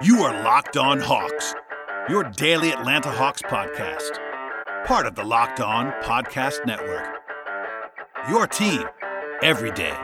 You are Locked On Hawks, your daily Atlanta Hawks podcast, part of the Locked On Podcast Network. Your team every day.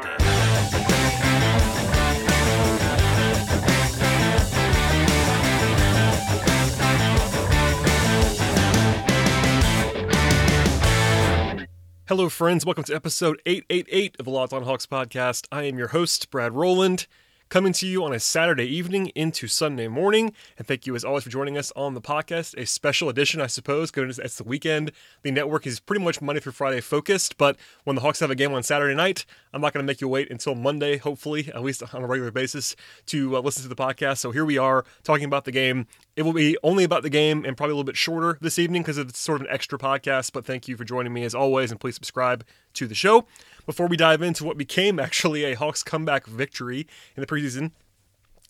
Hello, friends. Welcome to episode 888 of the Locked On Hawks podcast. I am your host, Brad Rowland coming to you on a Saturday evening into Sunday morning. And thank you, as always, for joining us on the podcast. A special edition, I suppose, because it's the weekend. The network is pretty much Monday through Friday focused, but when the Hawks have a game on Saturday night, I'm not going to make you wait until Monday, hopefully, at least on a regular basis, to uh, listen to the podcast. So here we are talking about the game. It will be only about the game and probably a little bit shorter this evening because it's sort of an extra podcast. But thank you for joining me as always, and please subscribe to the show. Before we dive into what became actually a Hawks comeback victory in the preseason,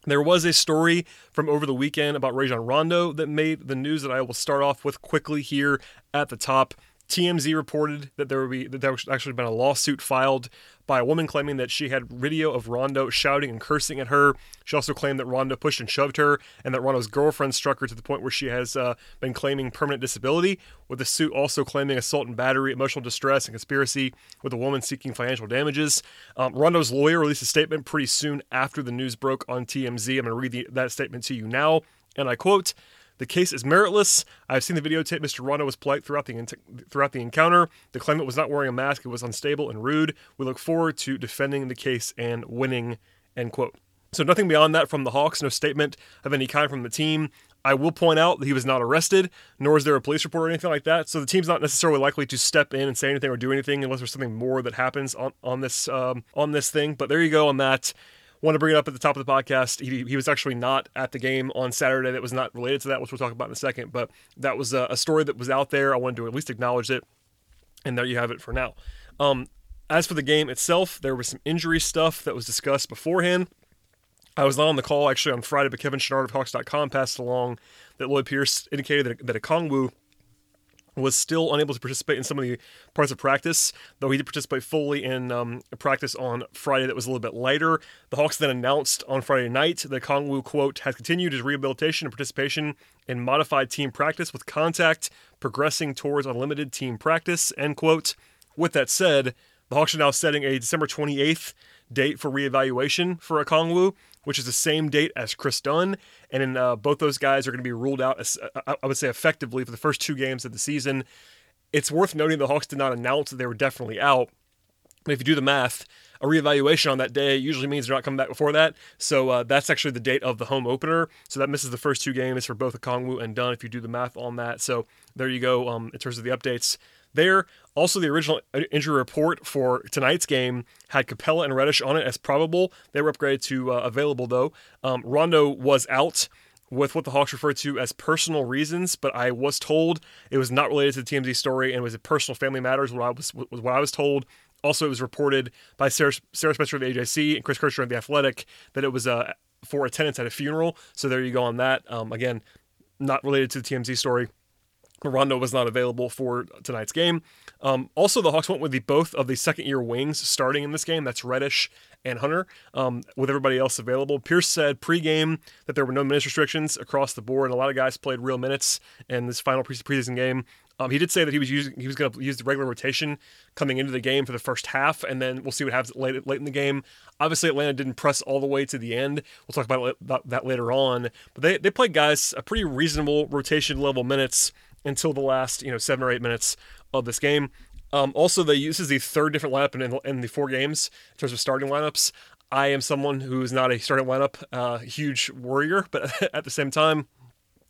there was a story from over the weekend about Rajon Rondo that made the news that I will start off with quickly here at the top. TMZ reported that there would be that there actually been a lawsuit filed by a woman claiming that she had video of Rondo shouting and cursing at her. She also claimed that Rondo pushed and shoved her, and that Rondo's girlfriend struck her to the point where she has uh, been claiming permanent disability. With the suit also claiming assault and battery, emotional distress, and conspiracy, with a woman seeking financial damages. Um, Rondo's lawyer released a statement pretty soon after the news broke on TMZ. I'm going to read the, that statement to you now, and I quote. The case is meritless. I've seen the videotape. Mr. Rondo was polite throughout the throughout the encounter. The claimant was not wearing a mask. It was unstable and rude. We look forward to defending the case and winning. End quote. So nothing beyond that from the Hawks. No statement of any kind from the team. I will point out that he was not arrested, nor is there a police report or anything like that. So the team's not necessarily likely to step in and say anything or do anything unless there's something more that happens on on this um, on this thing. But there you go on that want to bring it up at the top of the podcast. He, he was actually not at the game on Saturday. That was not related to that, which we'll talk about in a second. But that was a, a story that was out there. I wanted to at least acknowledge it. And there you have it for now. Um, as for the game itself, there was some injury stuff that was discussed beforehand. I was not on the call actually on Friday, but Kevin Chouinard of Hawks.com passed along that Lloyd Pierce indicated that, that Okongwu was still unable to participate in some of the parts of practice, though he did participate fully in um, practice on Friday that was a little bit lighter. The Hawks then announced on Friday night that Kongwu, quote, has continued his rehabilitation and participation in modified team practice with contact, progressing towards unlimited team practice, end quote. With that said, the Hawks are now setting a December 28th date for reevaluation for Okongwu, which is the same date as Kris Dunn. And in, uh, both those guys are going to be ruled out, as, uh, I would say, effectively for the first two games of the season. It's worth noting the Hawks did not announce that they were definitely out. But if you do the math, a reevaluation on that day usually means they're not coming back before that. So uh, that's actually the date of the home opener. So that misses the first two games for both Okongwu and Dunn if you do the math on that. So there you go um, in terms of the updates there. Also, the original injury report for tonight's game had Capela and Reddish on it as probable. They were upgraded to uh, available, though. Um, Rondo was out with what the Hawks referred to as personal reasons, but I was told it was not related to the TMZ story and was a personal family matters. What I was, what I was told. Also, it was reported by Sarah, Sarah Spencer of the AJC and Chris Kirschner of the Athletic that it was uh, for attendance at a funeral. So there you go on that. Um, again, not related to the TMZ story. Rondo was not available for tonight's game. Um, also, the Hawks went with the both of the second year wings starting in this game. That's Reddish and Hunter, um, with everybody else available. Pierce said pregame that there were no minutes restrictions across the board, and a lot of guys played real minutes in this final preseason game. Um, he did say that he was using he was going to use the regular rotation coming into the game for the first half, and then we'll see what happens late late in the game. Obviously, Atlanta didn't press all the way to the end. We'll talk about, about that later on. But they they played guys a pretty reasonable rotation level minutes until the last you know seven or eight minutes of this game. Um, also, they uses the third different lineup in, in the four games in terms of starting lineups. I am someone who is not a starting lineup uh, huge warrior, but at the same time,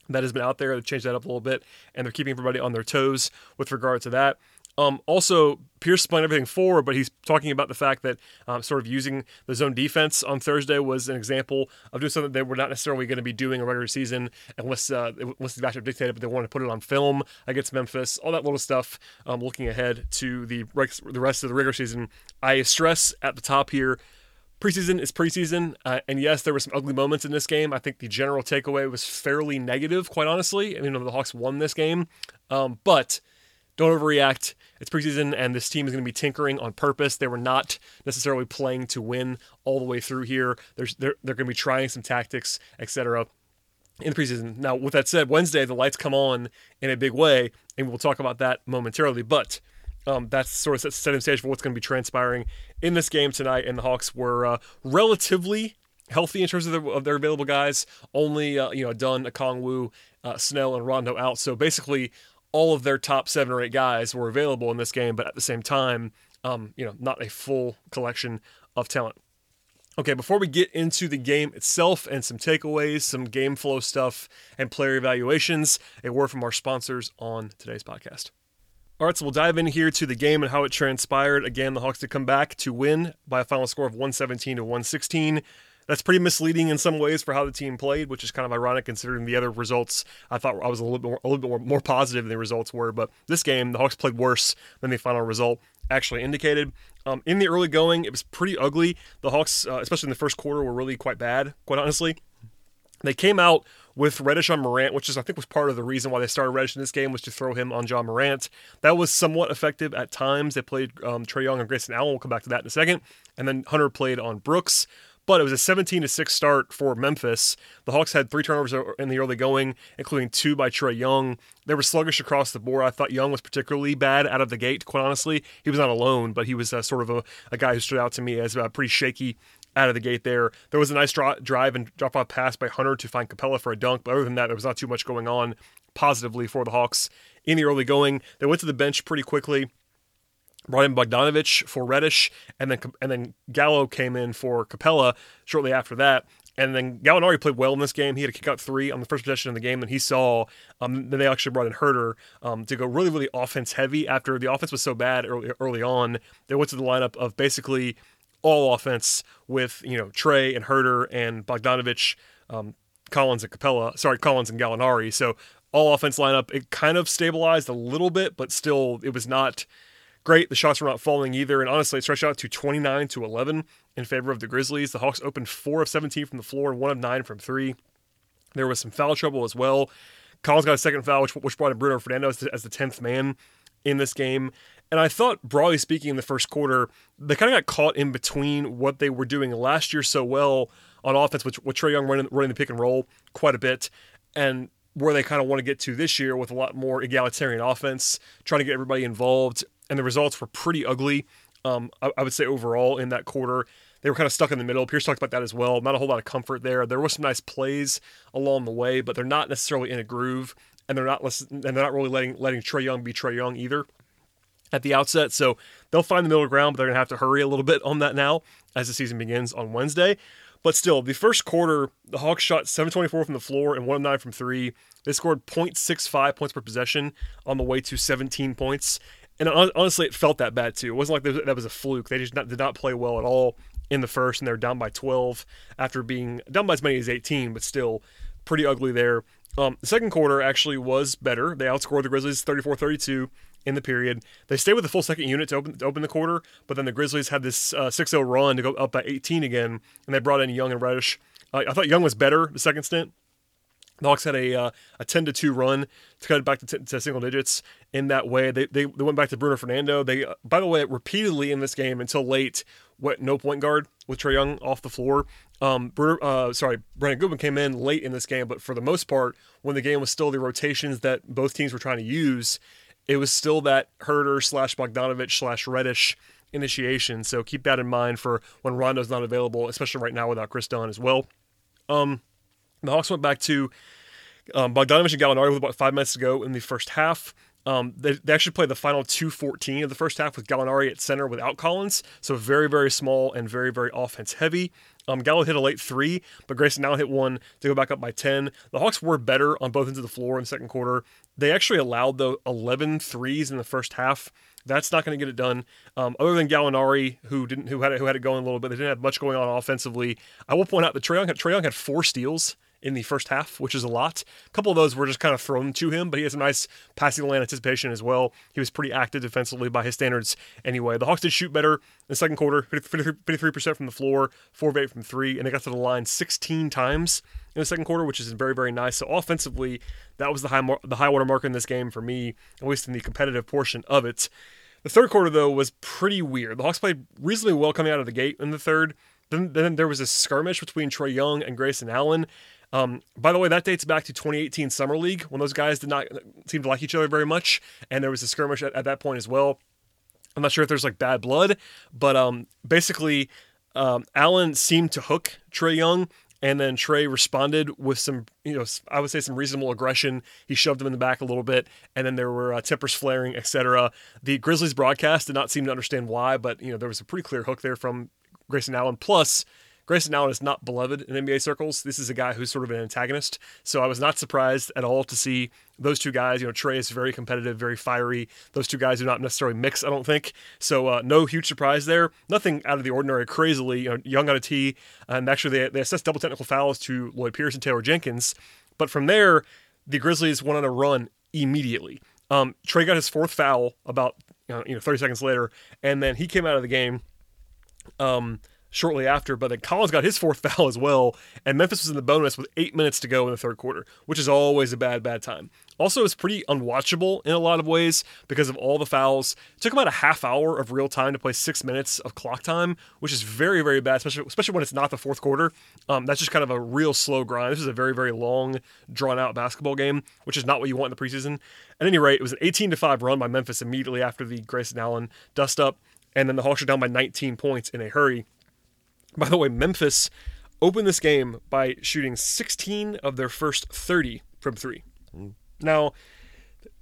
that has been out there to changed that up a little bit, and they're keeping everybody on their toes with regard to that. Um, also, Pierce playing everything forward, but he's talking about the fact that um, sort of using the zone defense on Thursday was an example of doing something they were not necessarily going to be doing a regular season unless uh, unless the matchup dictated, but they wanted to put it on film against Memphis, all that little stuff. Um, looking ahead to the the rest of the regular season, I stress at the top here. Preseason is preseason, uh, and yes, there were some ugly moments in this game. I think the general takeaway was fairly negative, quite honestly. I mean, the Hawks won this game, um, but don't overreact. It's preseason, and this team is going to be tinkering on purpose. They were not necessarily playing to win all the way through here. There's, they're, they're going to be trying some tactics, etc. in the preseason. Now, with that said, Wednesday the lights come on in a big way, and we'll talk about that momentarily. But um, that's sort of setting stage for what's going to be transpiring in this game tonight. And the Hawks were uh, relatively healthy in terms of their, of their available guys. Only uh, you know Dunn, Okongwu, uh, Snell, and Rondo out. So basically, all of their top seven or eight guys were available in this game. But at the same time, um, you know, not a full collection of talent. Okay, before we get into the game itself and some takeaways, some game flow stuff, and player evaluations, a word from our sponsors on today's podcast. All right, so we'll dive in here to the game and how it transpired. Again, the Hawks did come back to win by a final score of 117 to 116. That's pretty misleading in some ways for how the team played, which is kind of ironic considering the other results. I thought I was a little bit more, a little bit more, more positive than the results were, but this game the Hawks played worse than the final result actually indicated. Um, in the early going, it was pretty ugly. The Hawks, uh, especially in the first quarter, were really quite bad, quite honestly. They came out with Reddish on Morant, which is I think was part of the reason why they started Reddish in this game was to throw him on Ja Morant. That was somewhat effective at times. They played um, Trae Young and Grayson Allen. We'll come back to that in a second. And then Hunter played on Brooks but it was a 17 to 6 start for Memphis. The Hawks had three turnovers in the early going, including two by Trae Young. They were sluggish across the board. I thought Young was particularly bad out of the gate, quite honestly. He was not alone, but he was uh, sort of a, a, guy who stood out to me as pretty shaky out of the gate there. There was a nice draw, drive and drop off pass by Hunter to find Capela for a dunk, but other than that, there was not too much going on positively for the Hawks in the early going. They went to the bench pretty quickly brought in Bogdanovich for Reddish, and then and then Gallo came in for Capela shortly after that. And then Gallinari played well in this game. He had a kick out three on the first possession of the game, and he saw. Um, then they actually brought in Huerter um, to go really, really offense heavy. After the offense was so bad early, early on, they went to the lineup of basically all offense with you know Trae and Huerter and Bogdanovich, um, Collins and Capela. Sorry, Collins and Gallinari. So all offense lineup. It kind of stabilized a little bit, but still, it was not great. The shots were not falling either, and honestly, it stretched out to 29 to 11 in favor of the Grizzlies. The Hawks opened four of 17 from the floor and one of nine from three. There was some foul trouble as well. Collins got a second foul, which, which brought in Bruno Fernando as the, as the 10th man in this game. And I thought, broadly speaking, in the first quarter, they kind of got caught in between what they were doing last year so well on offense, with, with Trae Young running, running the pick and roll quite a bit, and where they kind of want to get to this year with a lot more egalitarian offense, trying to get everybody involved and the results were pretty ugly. Um, I, I, would say overall in that quarter, they were kind of stuck in the middle. Pierce talked about that as well. Not a whole lot of comfort there. There were some nice plays along the way, but they're not necessarily in a groove, and they're not and they're not really letting letting Trae Young be Trae Young either at the outset. So they'll find the middle ground, but they're gonna have to hurry a little bit on that now as the season begins on Wednesday. But still, the first quarter, the Hawks shot 724 from the floor and 1 of 9 from 3. They scored 0.65 points per possession on the way to 17 points. And honestly, it felt that bad too. It wasn't like that was a fluke. They just not, did not play well at all in the first, and they're down by 12 after being down by as many as 18, but still pretty ugly there. Um, the second quarter actually was better. They outscored the Grizzlies 34 32 in the period. They stayed with the full second unit to open, to open the quarter, but then the Grizzlies had this uh, 6 0 run to go up by 18 again, and they brought in Young and Reddish. Uh, I thought Young was better the second stint, the Hawks had a uh, a ten to two run to cut it back to, t- to, single digits in that way. They, they they went back to Bruno Fernando. They uh, by the way repeatedly in this game until late went no point guard with Trae Young off the floor. Um, Bruno, uh, sorry, Brandon Goodwin came in late in this game, but for the most part, when the game was still the rotations that both teams were trying to use, it was still that Huerter slash Bogdanovich slash Reddish initiation. So keep that in mind for when Rondo's not available, especially right now without Kris Dunn as well. Um, the Hawks went back to um, Bogdanovich and Gallinari with about five minutes to go in the first half. Um, they, they, actually played the final 214 of the first half with Gallinari at center without Collins. So very, very small and very, very offense heavy. Um, Gallo hit a late three, but Grayson now hit one to go back up by 10. The Hawks were better on both ends of the floor in the second quarter. They actually allowed the 11 threes in the first half. That's not going to get it done. Um, other than Gallinari, who didn't, who had it, who had it going a little bit, they didn't have much going on offensively. I will point out that Trae Young, Trae Young had four steals in the first half, which is a lot. A couple of those were just kind of thrown to him, but he has a nice passing lane anticipation as well. He was pretty active defensively by his standards anyway. The Hawks did shoot better in the second quarter, 53% from the floor, 4 of 8 from 3, and they got to the line 16 times in the second quarter, which is very, very nice. So offensively, that was the high, mar- the high water mark in this game for me, at least in the competitive portion of it. The third quarter, though, was pretty weird. The Hawks played reasonably well coming out of the gate in the third. Then, then there was a skirmish between Trae Young and Grayson Allen. Um, by the way, that dates back to 2018 Summer League when those guys did not seem to like each other very much, and there was a skirmish at, at that point as well. I'm not sure if there's like bad blood, but um, basically, um, Allen seemed to hook Trae Young, and then Trae responded with some, you know, I would say some reasonable aggression. He shoved him in the back a little bit, and then there were uh, tempers flaring, etc. The Grizzlies broadcast did not seem to understand why, but you know there was a pretty clear hook there from Grayson Allen. Plus, Grayson Allen is not beloved in NBA circles. This is a guy who's sort of an antagonist. So I was not surprised at all to see those two guys. You know, Trae is very competitive, very fiery. Those two guys do not necessarily mix, I don't think. So uh, no huge surprise there. Nothing out of the ordinary, crazily. You know, Young on a tee, and actually they, they assessed double technical fouls to Lloyd Pierce and Taylor Jenkins. But from there, the Grizzlies went on a run immediately. Um, Trae got his fourth foul about you know, 30 seconds later, and then he came out of the game. Um, shortly after, but then Collins got his fourth foul as well, and Memphis was in the bonus with eight minutes to go in the third quarter, which is always a bad, bad time. Also, it's pretty unwatchable in a lot of ways because of all the fouls. It took about a half hour of real time to play six minutes of clock time, which is very, very bad, especially especially when it's not the fourth quarter. Um, that's just kind of a real slow grind. This is a very, very long, drawn out basketball game, which is not what you want in the preseason. At any rate, it was an 18 to five run by Memphis immediately after the Grayson Allen dust up, and then the Hawks are down by 19 points in a hurry. By the way, Memphis opened this game by shooting 16 of their first 30 from three. Mm. Now,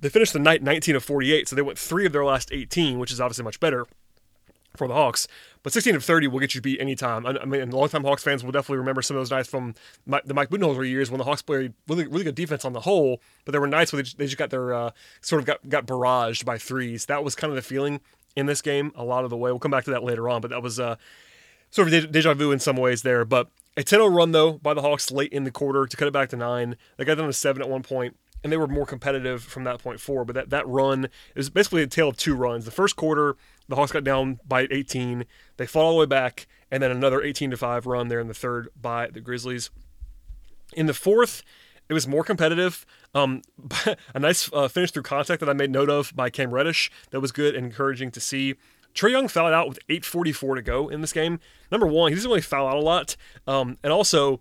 they finished the night 19 of 48, so they went three of their last 18, which is obviously much better for the Hawks. But 16 of 30 will get you beat anytime. I mean, longtime Hawks fans will definitely remember some of those nights from the Mike Budenholzer years when the Hawks played really, really good defense on the whole, but there were nights where they just got their uh, sort of got, got barraged by threes. That was kind of the feeling in this game a lot of the way. We'll come back to that later on, but that was uh, sort of deja vu in some ways there. But a 10 0 run, though, by the Hawks late in the quarter to cut it back to nine. They got down to seven at one point, and they were more competitive from that point forward. But that, that run is basically a tale of two runs. The first quarter, the Hawks got down by 18. They fought all the way back, and then another 18 to 5 run there in the third by the Grizzlies. In the fourth, it was more competitive. Um, a nice uh, finish through contact that I made note of by Cam Reddish that was good and encouraging to see. Trae Young fouled out with 8:44 to go in this game. Number one, he doesn't really foul out a lot, um, and also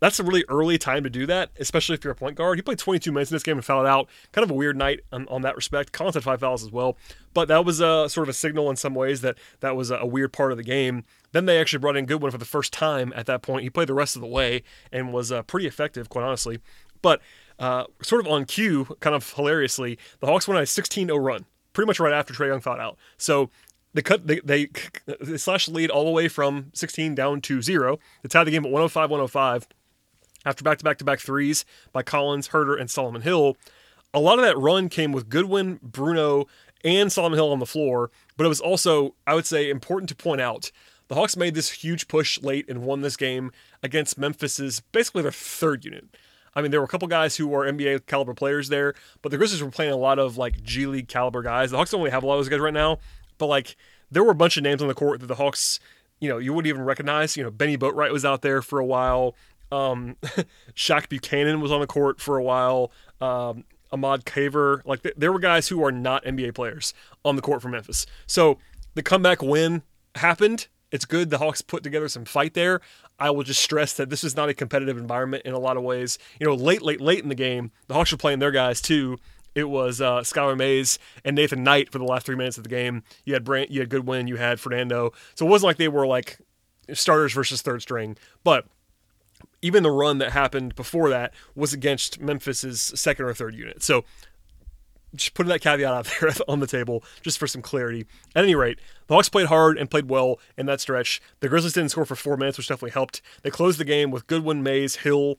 that's a really early time to do that, especially if you're a point guard. He played 22 minutes in this game and fouled out. Kind of a weird night on, on that respect. Collins had five fouls as well, but that was a sort of a signal in some ways that that was a, weird part of the game. Then they actually brought in Goodwin for the first time at that point. He played the rest of the way and was uh, pretty effective, quite honestly. But uh, sort of on cue, kind of hilariously, the Hawks went on a 16-0 run, pretty much right after Trae Young fouled out. So they cut they, they, they slashed the lead all the way from 16 down to zero. They tied the game at 105 105 after back to back to back threes by Collins, Huerter, and Solomon Hill. A lot of that run came with Goodwin, Bruno, and Solomon Hill on the floor, but it was also, I would say, important to point out the Hawks made this huge push late and won this game against Memphis's basically their third unit. I mean, there were a couple guys who were NBA caliber players there, but the Grizzlies were playing a lot of like G League caliber guys. The Hawks don't really have a lot of those guys right now, but like there were a bunch of names on the court that the Hawks, you know, you wouldn't even recognize. You know, Benny Boatwright was out there for a while. Um, Shaq Buchanan was on the court for a while. Um, Ahmad Caver, like th- there were guys who are not NBA players on the court for Memphis. So the comeback win happened. It's good the Hawks put together some fight there. I will just stress that this is not a competitive environment in a lot of ways. You know, late, late, late in the game, the Hawks were playing their guys too. It was uh, Skylar Mays and Nathan Knight for the last three minutes of the game. You had Brant, you had Goodwin, you had Fernando. So it wasn't like they were like starters versus third string. But even the run that happened before that was against Memphis's second or third unit. So just putting that caveat out there on the table just for some clarity. At any rate, the Hawks played hard and played well in that stretch. The Grizzlies didn't score for four minutes, which definitely helped. They closed the game with Goodwin, Mays, Hill,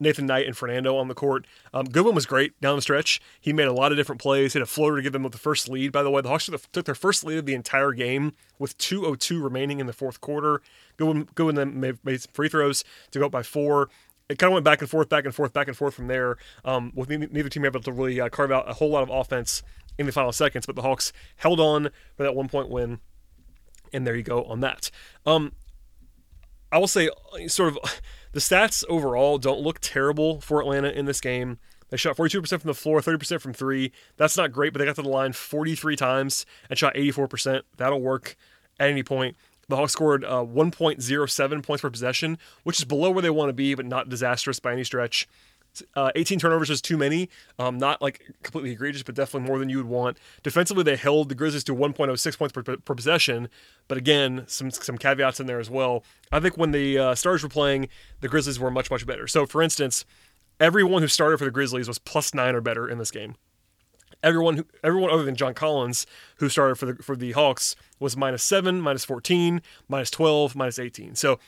Nathan Knight and Fernando on the court. Um, Goodwin was great down the stretch. He made a lot of different plays. Hit a floater to give them the first lead. By the way, the Hawks took their first lead of the entire game with 2:02 remaining in the fourth quarter. Goodwin, Goodwin then made, some free throws to go up by four. It kind of went back and forth, back and forth, back and forth from there. Um, with neither team able to really uh, carve out a whole lot of offense in the final seconds, but the Hawks held on for that one point win. And there you go on that. Um, I will say, sort of the stats overall don't look terrible for Atlanta in this game. They shot 42% from the floor, 30% from three. That's not great, but they got to the line 43 times and shot 84%. That'll work at any point. The Hawks scored uh, 1.07 points per possession, which is below where they want to be, but not disastrous by any stretch. Uh, 18 turnovers is too many. Um, not like completely egregious, but definitely more than you would want. Defensively, they held the Grizzlies to 1.06 points per, per possession, but again, some some caveats in there as well. I think when the uh, Stars were playing, the Grizzlies were much much better. So, for instance, everyone who started for the Grizzlies was plus nine or better in this game. Everyone who, everyone other than John Collins, who started for the for the Hawks, was minus seven, minus 14, minus 12, minus 18. So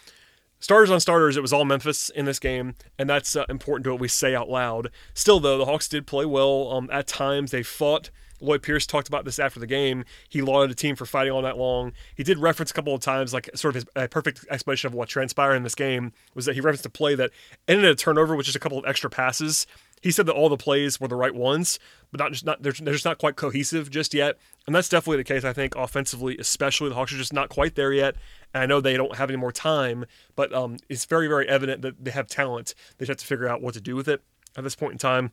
Starters on starters, it was all Memphis in this game, and that's uh, important to what we say out loud. Still, though, the Hawks did play well. Um, at times, they fought. Lloyd Pierce talked about this after the game. He lauded the team for fighting all night long. He did reference a couple of times, like sort of his a perfect explanation of what transpired in this game was that he referenced a play that ended in a turnover with just a couple of extra passes he said that all the plays were the right ones, but not just not they're, they're just not quite cohesive just yet. And that's definitely the case. I think offensively, especially the Hawks are just not quite there yet. And I know they don't have any more time, but um, it's very very evident that they have talent. They just have to figure out what to do with it at this point in time.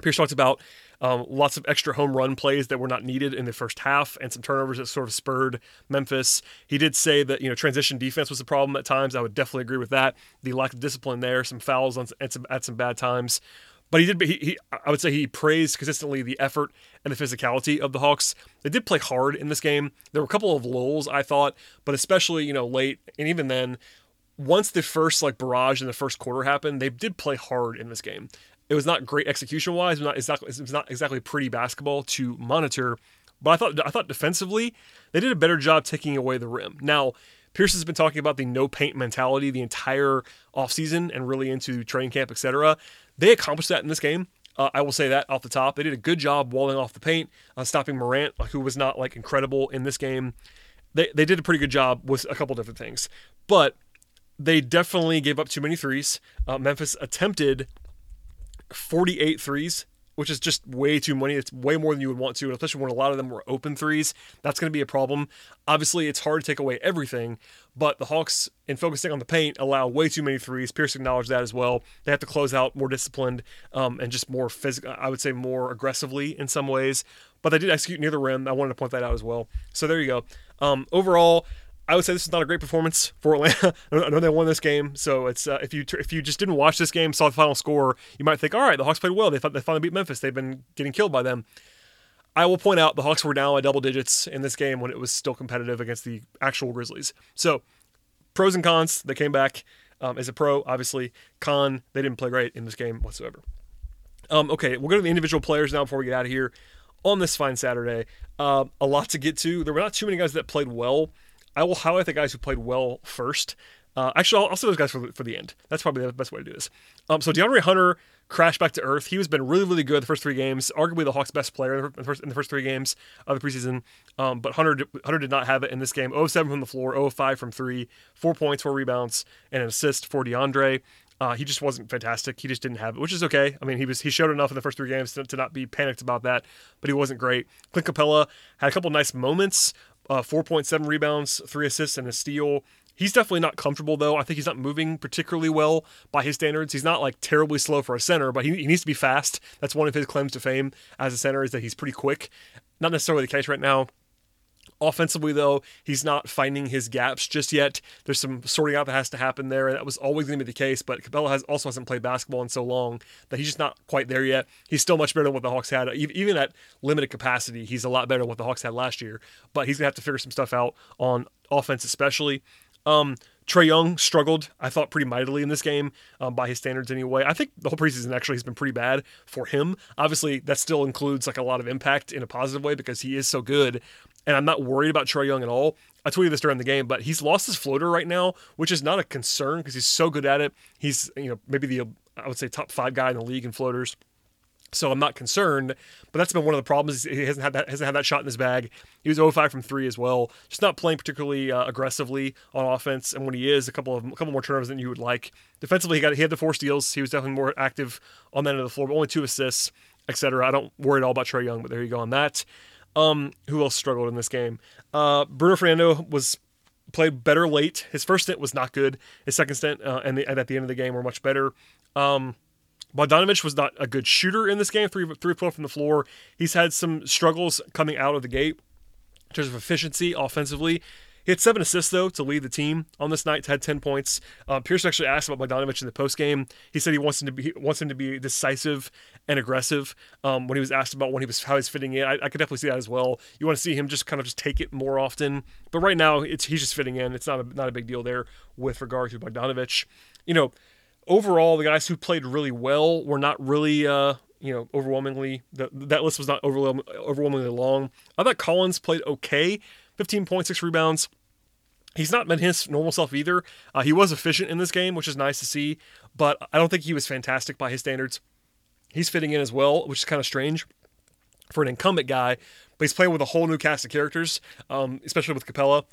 Pierce talked about um, lots of extra home run plays that were not needed in the first half and some turnovers that sort of spurred Memphis. He did say that you know transition defense was a problem at times. I would definitely agree with that. The lack of discipline there, some fouls on, at, some, at some bad times. But he did. He, he, I would say he praised consistently the effort and the physicality of the Hawks. They did play hard in this game. There were a couple of lulls, I thought, but especially you know late and even then, once the first like barrage in the first quarter happened, they did play hard in this game. It was not great execution wise. Not exactly. It was not exactly pretty basketball to monitor. But I thought I thought defensively they did a better job taking away the rim. Now Pierce has been talking about the no paint mentality the entire offseason and really into training camp, etc. They accomplished that in this game. Uh, I will say that off the top. They did a good job walling off the paint, uh, stopping Morant, who was not like incredible in this game. They, they did a pretty good job with a couple different things. But they definitely gave up too many threes. Uh, Memphis attempted 48 threes which is just way too many. It's way more than you would want to, especially when a lot of them were open threes. That's going to be a problem. Obviously, it's hard to take away everything, but the Hawks, in focusing on the paint, allow way too many threes. Pierce acknowledged that as well. They have to close out more disciplined um, and just more physical, I would say more aggressively in some ways. But they did execute near the rim. I wanted to point that out as well. So there you go. Um, overall, I would say this is not a great performance for Atlanta. I know they won this game, so it's uh, if you if you just didn't watch this game, saw the final score, you might think, all right, the Hawks played well. They they finally beat Memphis. They've been getting killed by them. I will point out the Hawks were down by double digits in this game when it was still competitive against the actual Grizzlies. So pros and cons. They came back um, as a pro, obviously. Con, they didn't play great in this game whatsoever. Um, okay, we'll go to the individual players now before we get out of here. On this fine Saturday, uh, a lot to get to. There were not too many guys that played well. I will highlight the guys who played well first. Uh, actually, I'll, I'll those guys for the, for the end. That's probably the best way to do this. Um, so DeAndre Hunter crashed back to earth. He has been really, really good the first three games. Arguably the Hawks' best player in the first, in the first three games of the preseason. Um, but Hunter Hunter did not have it in this game. 0 7 from the floor, 0 5 from three, four points, four rebounds, and an assist for DeAndre. Uh, he just wasn't fantastic. He just didn't have it, which is okay. I mean, he was he showed enough in the first three games to, to not be panicked about that, but he wasn't great. Clint Capela had a couple nice moments, uh, 4.7 rebounds, three assists, and a steal. He's definitely not comfortable though. I think he's not moving particularly well by his standards. He's not like terribly slow for a center, but he, he needs to be fast. That's one of his claims to fame as a center is that he's pretty quick. Not necessarily the case right now. Offensively, though, he's not finding his gaps just yet. There's some sorting out that has to happen there, and that was always going to be the case. But Capela has also hasn't played basketball in so long that he's just not quite there yet. He's still much better than what the Hawks had, even at limited capacity. He's a lot better than what the Hawks had last year. But he's gonna have to figure some stuff out on offense, especially. Um, Trae Young struggled, I thought, pretty mightily in this game um, by his standards anyway. I think the whole preseason actually has been pretty bad for him. Obviously, that still includes like a lot of impact in a positive way because he is so good and I'm not worried about Trae Young at all. I tweeted this during the game, but he's lost his floater right now, which is not a concern because he's so good at it. He's you know maybe the I would say top five guy in the league in floaters. So I'm not concerned, but that's been one of the problems. He hasn't had that hasn't had that shot in his bag. He was 0-5 from three as well. Just not playing particularly uh, aggressively on offense, and when he is, a couple of a couple more turnovers than you would like. Defensively, he got he had the four steals. He was definitely more active on that end of the floor, but only two assists, etc. I don't worry at all about Trae Young, but there you go on that. Um, who else struggled in this game? Uh, Bruno Fernando was played better late. His first stint was not good. His second stint uh, and, the, and, at the end of the game were much better. Um, Bogdanovich was not a good shooter in this game. Three three twelve from the floor. He's had some struggles coming out of the gate in terms of efficiency offensively. He had seven assists though to lead the team on this night. Had ten points. Uh, Pierce actually asked about Bogdanovich in the post game. He said he wants him to be wants him to be decisive and aggressive. Um, when he was asked about when he was how he's fitting in, I, I could definitely see that as well. You want to see him just kind of just take it more often. But right now, it's he's just fitting in. It's not a, not a big deal there with regard to Bogdanovich. You know, overall, the guys who played really well were not really. Uh, you know, overwhelmingly, the, that list was not overwhelmingly long. I thought Collins played okay, 15.6 rebounds. He's not been his normal self either. Uh, he was efficient in this game, which is nice to see, but I don't think he was fantastic by his standards. He's fitting in as well, which is kind of strange for an incumbent guy, but he's playing with a whole new cast of characters, um, especially with Capela.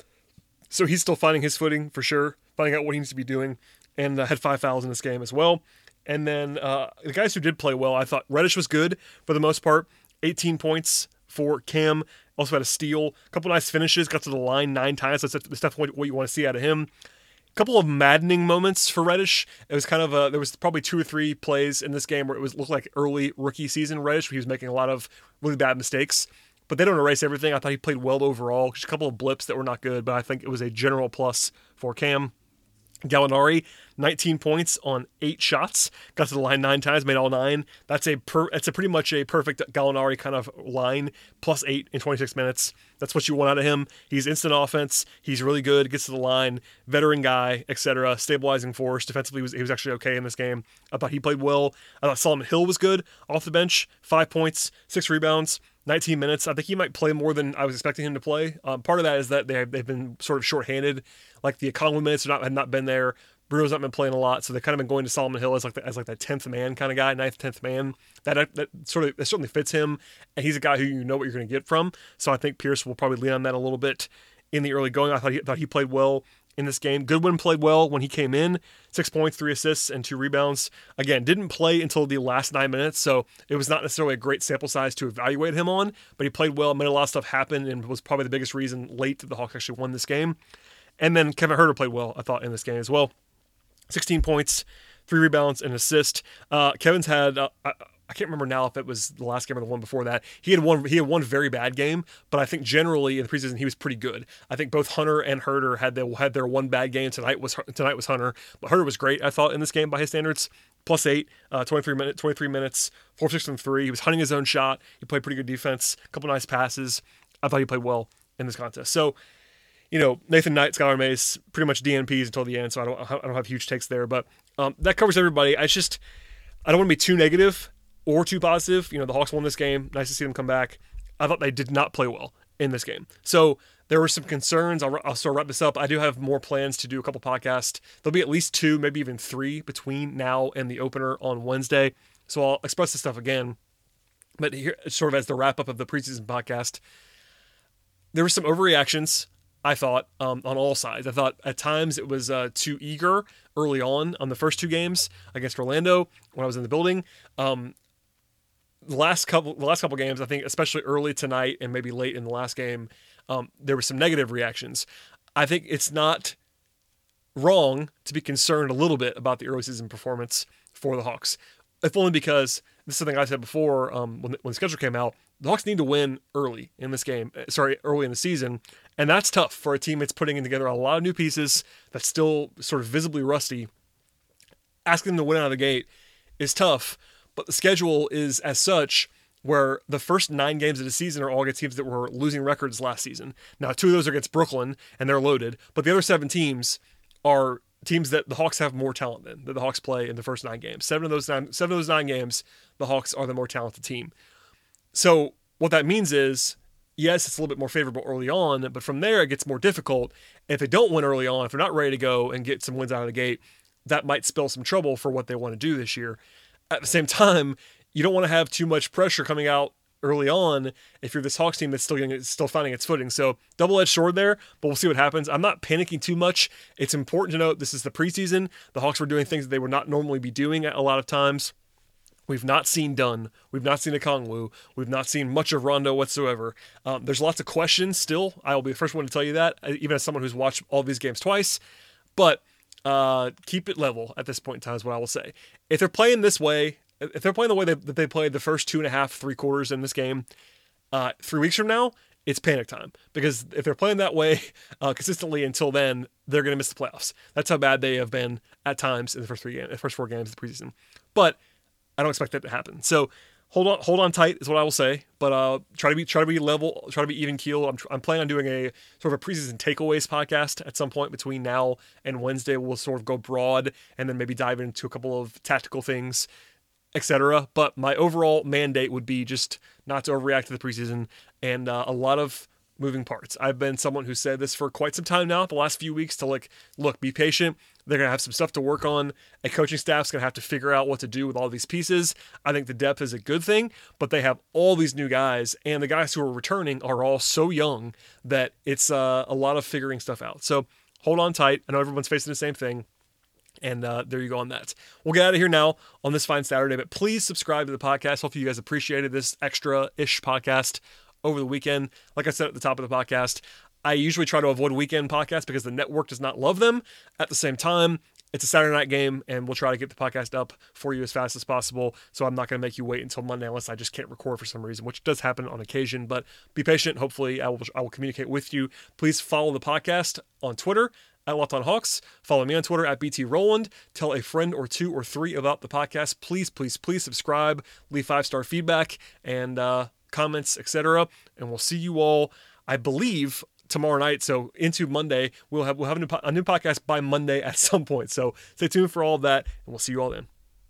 So he's still finding his footing for sure, finding out what he needs to be doing, and uh, had five fouls in this game as well. And then uh, the guys who did play well, I thought Reddish was good for the most part. 18 points for Cam. Also had a steal. A couple nice finishes. Got to the line nine times. That's, that's definitely what you want to see out of him. A couple of maddening moments for Reddish. It was kind of a, there was probably two or three plays in this game where it was looked like early rookie season Reddish. Where he was making a lot of really bad mistakes. But they don't erase everything. I thought he played well overall. Just a couple of blips that were not good, but I think it was a general plus for Cam. Gallinari, 19 points on eight shots, got to the line nine times, made all nine. That's a per, it's a pretty much a perfect Gallinari kind of line, plus eight in 26 minutes. That's what you want out of him. He's instant offense. He's really good. Gets to the line, veteran guy, etc. Stabilizing force. Defensively, he was, he was actually okay in this game. I thought he played well. I thought Solomon Hill was good off the bench. Five points, six rebounds. 19 minutes. I think he might play more than I was expecting him to play. Um, part of that is that they have, they've been sort of shorthanded. Like the Okongwu minutes not, have not been there. Bruno's not been playing a lot, so they've kind of been going to Solomon Hill as like the, as like that tenth man kind of guy, ninth, tenth man. That that sort of that certainly fits him, and he's a guy who you know what you're going to get from. So I think Pierce will probably lean on that a little bit in the early going. I thought he thought he played well in this game. Goodwin played well when he came in, six points, three assists, and two rebounds. Again, didn't play until the last nine minutes, so it was not necessarily a great sample size to evaluate him on, but he played well, made a lot of stuff happen, and was probably the biggest reason late that the Hawks actually won this game. And then Kevin Huerter played well, I thought, in this game as well. 16 points, three rebounds, and assist. Uh, Kevin's had. Uh, I can't remember now if it was the last game or the one before that. He had one. He had one very bad game, but I think generally in the preseason he was pretty good. I think both Hunter and Huerter had their had their one bad game tonight. Was tonight was Hunter, but Huerter was great. I thought in this game by his standards. Plus eight, uh, 23 minutes, 23 minutes, four, six, and three. He was hunting his own shot. He played pretty good defense. A couple nice passes. I thought he played well in this contest. So, you know, Nathan Knight, Skylar Mays, pretty much DNPs until the end. So I don't, I don't have huge takes there, but um, that covers everybody. I just, I don't want to be too negative or too positive. You know, the Hawks won this game. Nice to see them come back. I thought they did not play well in this game. So there were some concerns. I'll, I'll sort of wrap this up. I do have more plans to do a couple podcasts. There'll be at least two, maybe even three between now and the opener on Wednesday. So I'll express this stuff again. But here, sort of as the wrap up of the preseason podcast, there were some overreactions. I thought um, on all sides. I thought at times it was uh, too eager early on on the first two games against Orlando when I was in the building. Um, last couple the last couple games, I think, especially early tonight and maybe late in the last game, um, there were some negative reactions. I think it's not wrong to be concerned a little bit about the early season performance for the Hawks, if only because this is something I said before um, when, the, when the schedule came out. The Hawks need to win early in this game, uh, sorry, early in the season, and that's tough for a team that's putting together a lot of new pieces that's still sort of visibly rusty. Asking them to win out of the gate is tough but the schedule is as such where the first nine games of the season are all against teams that were losing records last season. Now, two of those are against Brooklyn, and they're loaded, but the other seven teams are teams that the Hawks have more talent than that the Hawks play in the first nine games. Seven of those nine, seven of those nine games, the Hawks are the more talented team. So what that means is, yes, it's a little bit more favorable early on, but from there it gets more difficult. If they don't win early on, if they're not ready to go and get some wins out of the gate, that might spell some trouble for what they want to do this year at the same time, you don't want to have too much pressure coming out early on if you're this Hawks team that's still getting, still finding its footing. So double edged sword there, but we'll see what happens. I'm not panicking too much. It's important to note this is the preseason. The Hawks were doing things that they would not normally be doing a lot of times. We've not seen Dunn. We've not seen Okongwu. We've not seen much of Rondo whatsoever. Um, there's lots of questions still. I will be the first one to tell you that, even as someone who's watched all these games twice. But uh, keep it level at this point in time is what I will say. If they're playing this way, if they're playing the way that they played the first two and a half, three quarters in this game, uh, three weeks from now, it's panic time because if they're playing that way uh, consistently until then, they're going to miss the playoffs. That's how bad they have been at times in the first three games, the first four games of the preseason. But I don't expect that to happen. So hold on, hold on tight is what I will say. But uh, try to be try to be level, try to be even keel. I'm, I'm planning on doing a sort of a preseason takeaways podcast at some point between now and Wednesday. We'll sort of go broad and then maybe dive into a couple of tactical things, etc. But my overall mandate would be just not to overreact to the preseason and uh, a lot of moving parts. I've been someone who said this for quite some time now, the last few weeks, to like, look, be patient. They're going to have some stuff to work on. A coaching staff's going to have to figure out what to do with all these pieces. I think the depth is a good thing, but they have all these new guys, and the guys who are returning are all so young that it's uh, a lot of figuring stuff out. So hold on tight. I know everyone's facing the same thing. And uh, there you go on that. We'll get out of here now on this fine Saturday, but please subscribe to the podcast. Hopefully, you guys appreciated this extra ish podcast over the weekend. Like I said at the top of the podcast, I usually try to avoid weekend podcasts because the network does not love them. At the same time, it's a Saturday night game, and we'll try to get the podcast up for you as fast as possible. So I'm not going to make you wait until Monday unless I just can't record for some reason, which does happen on occasion. But be patient. Hopefully, I will I will communicate with you. Please follow the podcast on Twitter at Locked Hawks. Follow me on Twitter at BT Rowland. Tell a friend or two or three about the podcast. Please, please, please subscribe. Leave five star feedback and uh, comments, etc. And we'll see you all. I believe tomorrow night. So into Monday, we'll have we'll have a new, po- a new podcast by Monday at some point. So stay tuned for all of that, and we'll see you all then.